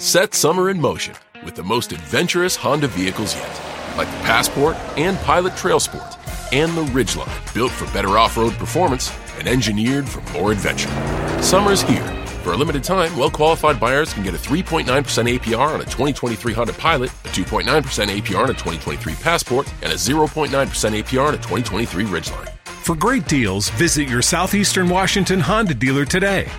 Set summer in motion with the most adventurous Honda vehicles yet, like the Passport and Pilot Trail Sport, and the Ridgeline, built for better off road performance and engineered for more adventure. Summer's here. For a limited time, well qualified buyers can get a 3.9% APR on a 2023 Honda Pilot, a 2.9% APR on a 2023 Passport, and a 0.9% APR on a 2023 Ridgeline. For great deals, visit your Southeastern Washington Honda dealer today.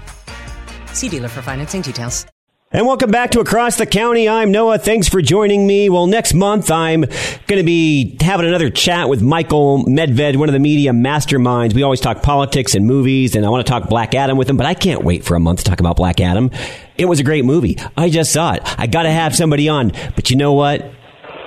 See dealer for financing details. And welcome back to Across the County. I'm Noah. Thanks for joining me. Well, next month I'm going to be having another chat with Michael Medved, one of the media masterminds. We always talk politics and movies, and I want to talk Black Adam with him, but I can't wait for a month to talk about Black Adam. It was a great movie. I just saw it. I got to have somebody on. But you know what?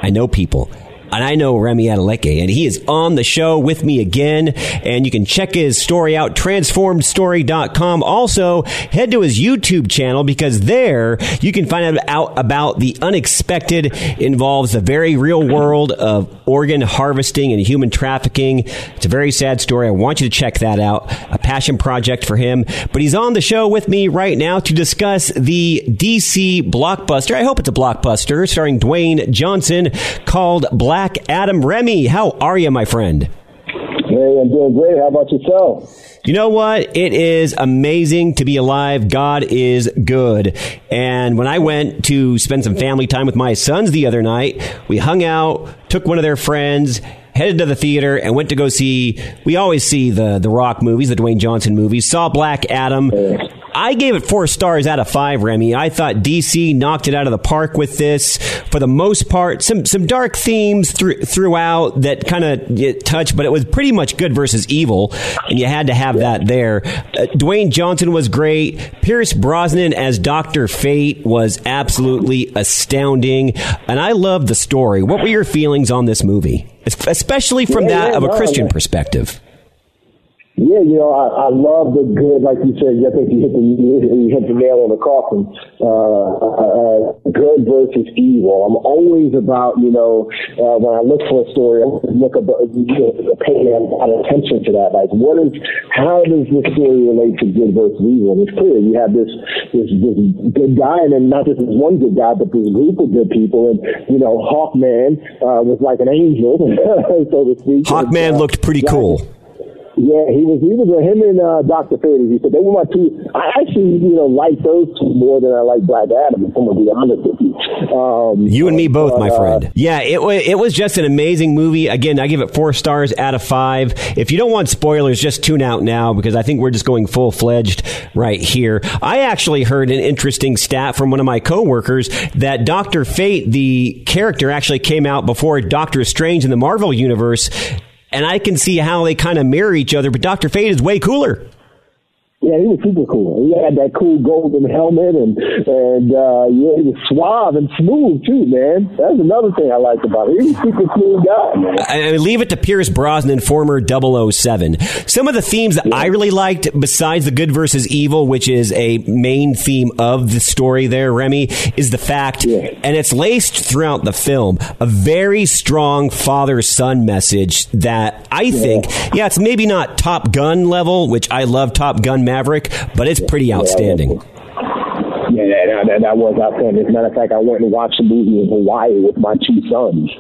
I know people and I know Remi Adeleke, and he is on the show with me again. And you can check his story out, transformedstory.com. Also, head to his YouTube channel because there you can find out about the unexpected involves the very real world of organ harvesting and human trafficking. It's a very sad story. I want you to check that out. A passion project for him. But he's on the show with me right now to discuss the DC blockbuster. I hope it's a blockbuster starring Dwayne Johnson called Black Black Adam Remi. How are you, my friend? Hey, I'm doing great. How about yourself? You know what? It is amazing to be alive. God is good. And when I went to spend some family time with my sons the other night, we hung out, took one of their friends, headed to the theater and went to go see we always see the the rock movies the dwayne johnson movies saw black adam I gave it four stars out of five, Remi. I thought DC knocked it out of the park with this. For the most part, some some dark themes th- throughout that kind of touched, but it was pretty much good versus evil, and you had to have that there. Uh, Dwayne Johnson was great. Pierce Brosnan as Doctor Fate was absolutely astounding, and I loved the story. What were your feelings on this movie, especially from yeah, that yeah, of a Christian perspective? Yeah, you know, I, I love the good, like you said. I think you hit the you hit the nail on the coffin. Uh, uh, good versus evil. I'm always about, you know, uh, when I look for a story, I look about, you know, paying a lot of attention to that. Like, what is, how does this story relate to good versus evil? And it's clear you have this this this good guy, and then not just this one good guy, but this group of good people. And you know, Hawkman uh, was like an angel, so to speak. Hawkman And, uh, looked pretty cool. Yeah, he was. He was a him and uh, Doctor Fate. He said they were my two. I actually, you know, like those two more than I like Black Adam. If I'm gonna be honest with you. Um, You and me both, but, my uh, friend. Yeah, it was it was just an amazing movie. Again, I give it four stars out of five. If you don't want spoilers, just tune out now because I think we're just going full fledged right here. I actually heard an interesting stat from one of my coworkers that Doctor Fate, the character, actually came out before Doctor Strange in the Marvel universe. And I can see how they kind of mirror each other, but Doctor Fate is way cooler. Yeah, he was super cool. He had that cool golden helmet, and and uh, yeah, he was suave and smooth too, man. That's another thing I liked about him. He was a super smooth guy, man. I I leave it to Pierce Brosnan, former 007. Some of the themes that I really liked, besides the good versus evil, which is a main theme of the story there, Remi, is the fact, Yeah. and it's laced throughout the film, a very strong father son message that I think, yeah, it's maybe not Top Gun level, which I love Top Gun Maverick, but it's pretty outstanding. Yeah, that, that, that was outstanding. As a matter of fact, I went and watched the movie in Hawaii with my two sons,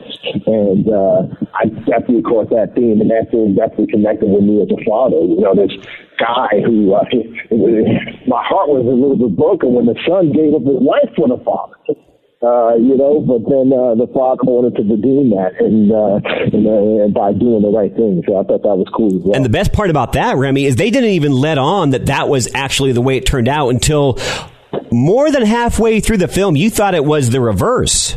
and uh, I definitely caught that theme, and that theme definitely connected with me as a father. You know, this guy who uh, my heart was a little bit broken when the son gave up his life for the father. Uh, you know, but then uh, the father wanted to redeem that, and, uh, and, uh, and by doing the right thing. So I thought that was cool as well. And the best part about that, Remi, is they didn't even let on that that was actually the way it turned out until more than halfway through the film. You thought it was the reverse.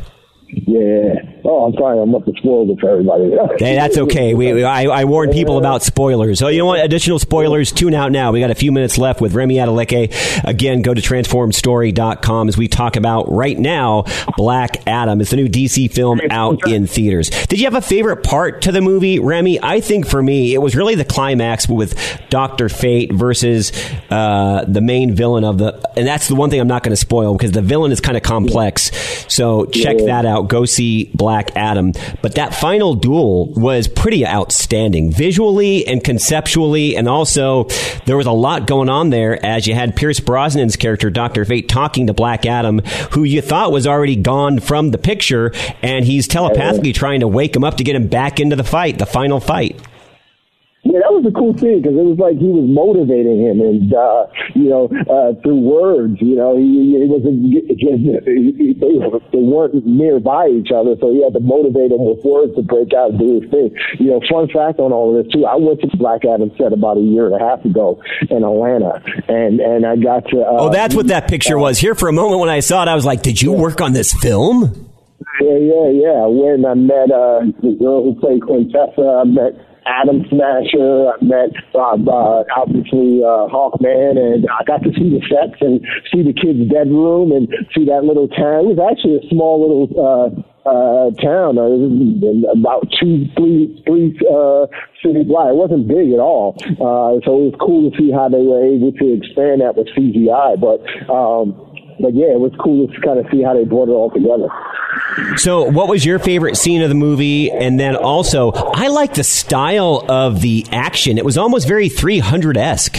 Yeah. Oh, I'm sorry, I'm up to spoil it for everybody. Hey, that's okay. We, we- I, I warn people about spoilers. So you know what? Additional spoilers. Tune out now. We got a few minutes left with Remi Adeleke. Again, go to transformstory.com as we talk about right now Black Adam. It's the new DC film out in theaters. Did you have a favorite part to the movie, Remi? I think for me, it was really the climax with Doctor Fate versus uh, the main villain of the. And that's the one thing I'm not going to spoil because the villain is kind of complex. So check Yeah. that out. Go see Black. Black Adam. But that final duel was pretty outstanding visually and conceptually. And also, there was a lot going on there as you had Pierce Brosnan's character, Dr. Fate, talking to Black Adam, who you thought was already gone from the picture. And he's telepathically trying to wake him up to get him back into the fight, the final fight. Yeah, that was a cool thing because it was like he was motivating him, and uh, you know, uh, through words. You know, he, he was they weren't nearby each other, so he had to motivate him with words to break out and do his thing. You know, fun fact on all of this too. I went to Black Adam set about a year and a half ago in Atlanta, and and I got to. oh, Uh, that's what that picture was. Here for a moment when I saw it, I was like, "Did you work on this film?" Yeah, yeah, yeah. When I met uh, the girl who played Quintessa, I met Atom Smasher. I met uh, uh, obviously uh, Hawkman, and I got to see the sets and see the kids' bedroom and see that little town. It was actually a small little uh, uh, town, uh, about two, three, three uh, cities wide. It wasn't big at all, uh, so it was cool to see how they were able to expand that with CGI. But um, but yeah, it was cool to kind of see how they brought it all together. So, what was your favorite scene of the movie? And then also, I like the style of the action. It was almost very 300 esque.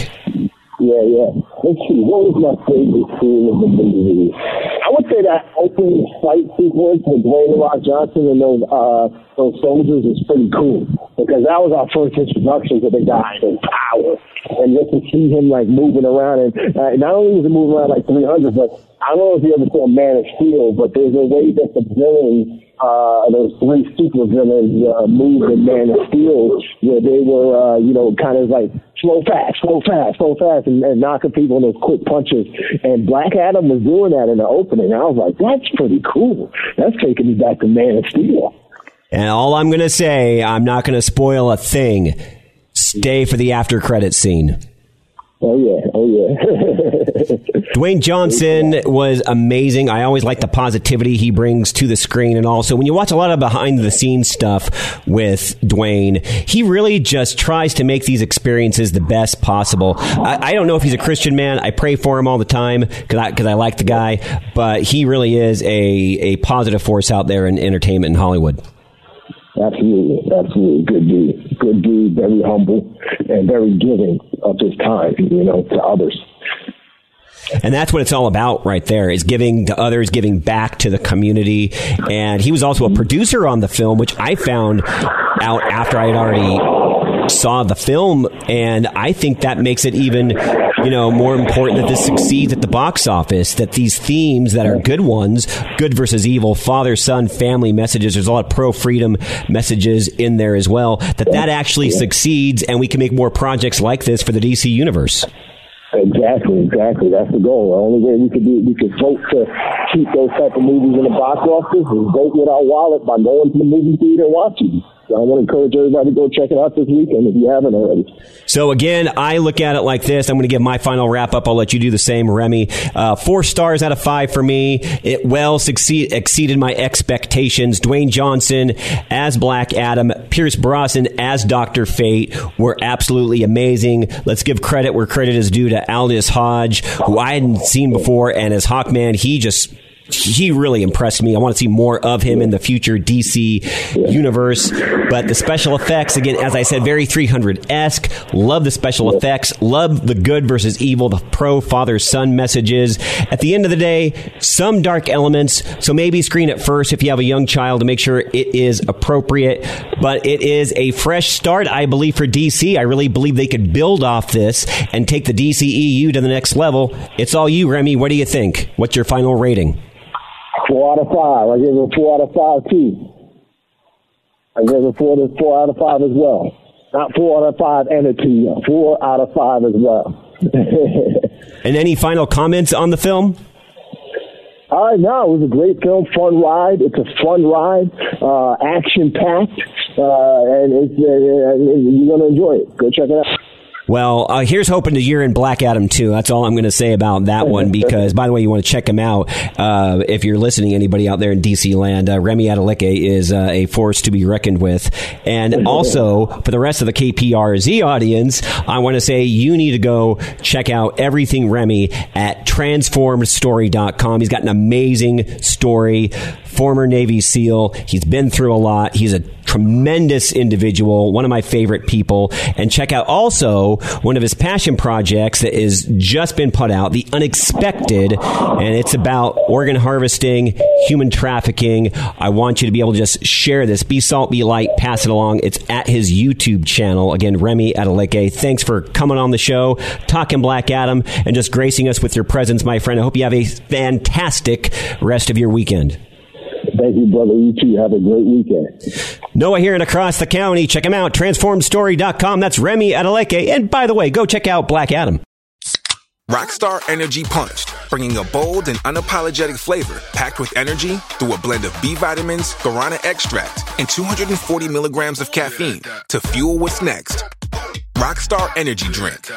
Yeah, yeah. Let's see. What was my favorite scene of the movie? I would say that opening fight sequence with Dwayne Rock Johnson and those uh, those soldiers is pretty cool because that was our first introduction to the guy in power, and just to see him like moving around and uh, not only was he moving around like 300, but I don't know if you ever saw Man of Steel, but there's a way that the villains, uh, those three super villains, uh, moved in Man of Steel, where they were, uh, you know, kind of like slow fast, slow fast, slow fast, and, and knocking people in those quick punches. And Black Adam was doing that in the opening. I was like, that's pretty cool. That's taking me back to Man of Steel. And all I'm going to say, I'm not going to spoil a thing. Stay for the after credit scene. Oh yeah, oh yeah. Dwayne Johnson was amazing. I always like the positivity he brings to the screen, and also when you watch a lot of behind the scenes stuff with Dwayne, he really just tries to make these experiences the best possible. I, I don't know if he's a Christian man. I pray for him all the time because I, cause I like the guy, but he really is a, a positive force out there in entertainment in Hollywood. Absolutely, absolutely. Good dude. Good dude, very humble and very giving of his time, you know, to others. And that's what it's all about right there is giving to others, giving back to the community. And he was also a producer on the film, which I found out after I had already saw the film. And I think that makes it even, you know, more important that this succeeds at the box office, that these themes that are good ones, good versus evil, father, son, family messages, there's a lot of pro freedom messages in there as well, that that actually succeeds and we can make more projects like this for the DC universe. Exactly, exactly. That's the goal. The only way we could do we could vote to keep those type of movies in the box office is vote with our wallet by going to the movie theater and watching. So I want to encourage everybody to go check it out this weekend if you haven't already. So again, I look at it like this. I'm going to give my final wrap up. I'll let you do the same, Remi. Uh, four stars out of five for me. It well succeed, exceeded my expectations. Dwayne Johnson as Black Adam, Pierce Brosnan as Doctor Fate were absolutely amazing. Let's give credit where credit is due to Aldis Hodge, who I hadn't seen before, and as Hawkman, he just he really impressed me. I want to see more of him in the future DC universe. But the special effects, again, as I said, very 300 esque. Love the special effects. Love the good versus evil, the pro father son messages. At the end of the day, some dark elements. So maybe screen it first if you have a young child to make sure it is appropriate. But it is a fresh start, I believe, for DC. I really believe they could build off this and take the DCEU to the next level. It's all you, Remi. What do you think? What's your final rating? Four out of five. I give it a four out of five too. I give it four to four out of five as well. Not four out of five and a two. Four out of five as well. and any final comments on the film? All right, no, it was a great film, fun ride. It's a fun ride, uh, action packed, uh, and it's, uh, you're going to enjoy it. Go check it out. Well, uh, here's hoping to year in Black Adam too. That's all I'm going to say about that one. Because, by the way, you want to check him out uh, if you're listening. Anybody out there in DC land, uh, Remi Adeleke is uh, a force to be reckoned with. And also for the rest of the KPRZ audience, I want to say you need to go check out everything Remi at transformedstory.com. He's got an amazing story. Former Navy SEAL. He's been through a lot. He's a tremendous individual, one of my favorite people. And check out also one of his passion projects that has just been put out, The Unexpected, and it's about organ harvesting, human trafficking. I want you to be able to just share this. Be salt, be light, pass it along. It's at his YouTube channel. Again, Remi Adeleke. Thanks for coming on the show, talking Black Adam, and just gracing us with your presence, my friend. I hope you have a fantastic rest of your weekend. Thank you, brother. You too. Have a great weekend. Noah here and across the county. Check him out. Transformstory.com. That's Remi Adeleke. And by the way, go check out Black Adam. Rockstar Energy Punched, bringing a bold and unapologetic flavor packed with energy through a blend of B vitamins, guarana extract, and 240 milligrams of caffeine to fuel what's next. Rockstar Energy Drink.